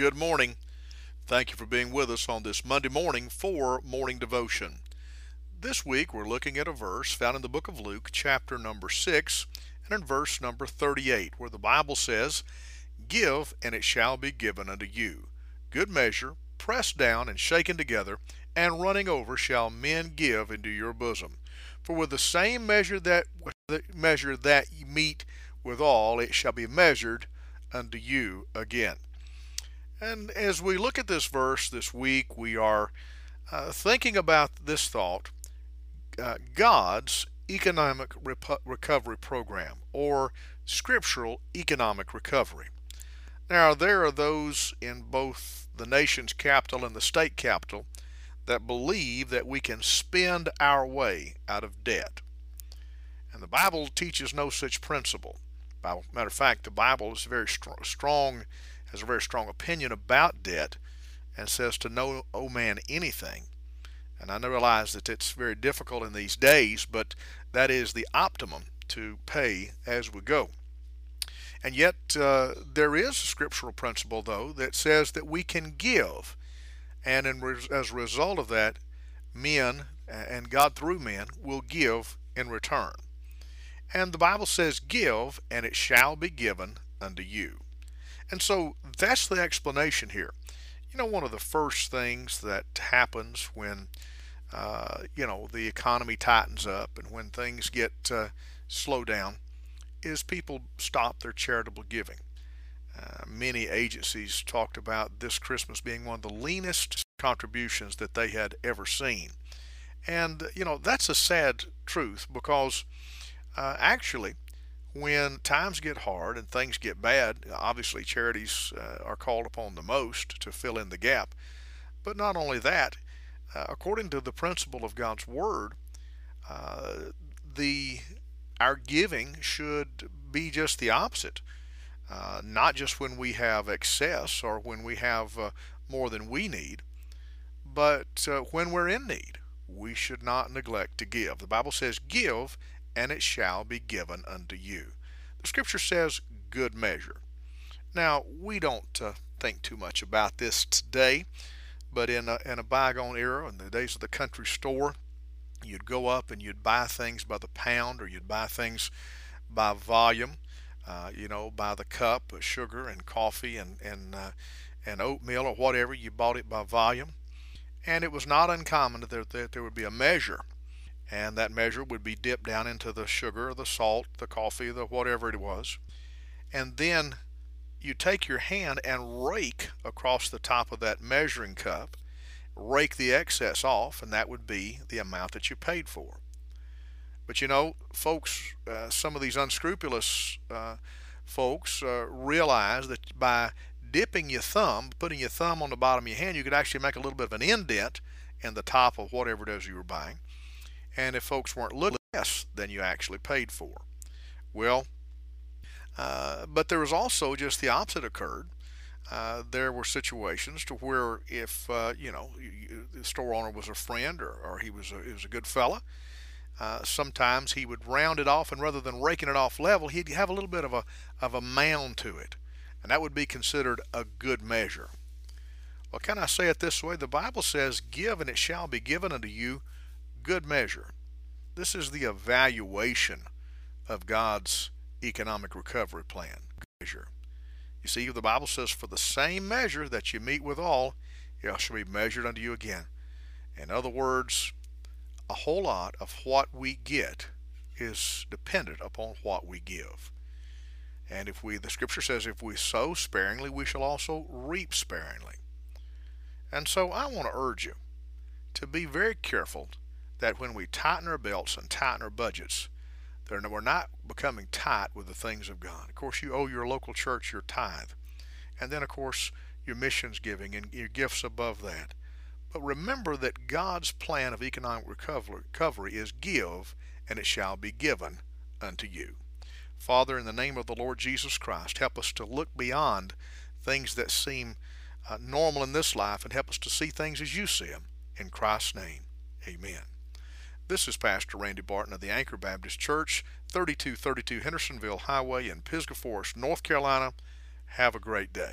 Good morning. Thank you for being with us on this Monday morning for morning devotion. This week we're looking at a verse found in the book of Luke, chapter number 6, and in verse number 38, where the Bible says, Give, and it shall be given unto you. Good measure, pressed down and shaken together, and running over shall men give into your bosom. For with the same measure that measure that ye meet withal, it shall be measured unto you again. And as we look at this verse this week, we are uh, thinking about this thought uh, God's economic rep- recovery program or scriptural economic recovery. Now, there are those in both the nation's capital and the state capital that believe that we can spend our way out of debt. And the Bible teaches no such principle. Matter of fact, the Bible is very strong has a very strong opinion about debt and says to no owe man anything. And I realize that it's very difficult in these days, but that is the optimum to pay as we go. And yet, uh, there is a scriptural principle, though, that says that we can give. And as a result of that, men and God through men will give in return. And the Bible says, Give, and it shall be given unto you. And so that's the explanation here. You know, one of the first things that happens when, uh, you know, the economy tightens up and when things get uh, slow down is people stop their charitable giving. Uh, many agencies talked about this Christmas being one of the leanest contributions that they had ever seen. And, you know, that's a sad truth because uh, actually, when times get hard and things get bad, obviously charities uh, are called upon the most to fill in the gap. But not only that, uh, according to the principle of God's Word, uh, the our giving should be just the opposite. Uh, not just when we have excess or when we have uh, more than we need, but uh, when we're in need. We should not neglect to give. The Bible says, Give, and it shall be given unto you. The scripture says, good measure. Now, we don't uh, think too much about this today, but in a, in a bygone era, in the days of the country store, you'd go up and you'd buy things by the pound or you'd buy things by volume, uh, you know, by the cup of sugar and coffee and, and, uh, and oatmeal or whatever. You bought it by volume. And it was not uncommon that there, that there would be a measure and that measure would be dipped down into the sugar, the salt, the coffee, the whatever it was. And then you take your hand and rake across the top of that measuring cup, rake the excess off, and that would be the amount that you paid for. But you know, folks, uh, some of these unscrupulous uh, folks uh, realize that by dipping your thumb, putting your thumb on the bottom of your hand, you could actually make a little bit of an indent in the top of whatever it is you were buying and if folks weren't looking less than you actually paid for. Well, uh, but there was also just the opposite occurred. Uh, there were situations to where if uh, you know the store owner was a friend or, or he was a, he was a good fella, uh, sometimes he would round it off, and rather than raking it off level, he'd have a little bit of a of a mound to it, and that would be considered a good measure. Well, can I say it this way? The Bible says, "Give, and it shall be given unto you." Good measure. This is the evaluation of God's economic recovery plan. Measure. You see, the Bible says, For the same measure that you meet withal, it shall be measured unto you again. In other words, a whole lot of what we get is dependent upon what we give. And if we, the scripture says, if we sow sparingly, we shall also reap sparingly. And so I want to urge you to be very careful that when we tighten our belts and tighten our budgets, we're not becoming tight with the things of God. Of course, you owe your local church your tithe. And then, of course, your missions giving and your gifts above that. But remember that God's plan of economic recovery is give, and it shall be given unto you. Father, in the name of the Lord Jesus Christ, help us to look beyond things that seem uh, normal in this life and help us to see things as you see them. In Christ's name, amen. This is Pastor Randy Barton of the Anchor Baptist Church, 3232 Hendersonville Highway in Pisgah Forest, North Carolina. Have a great day.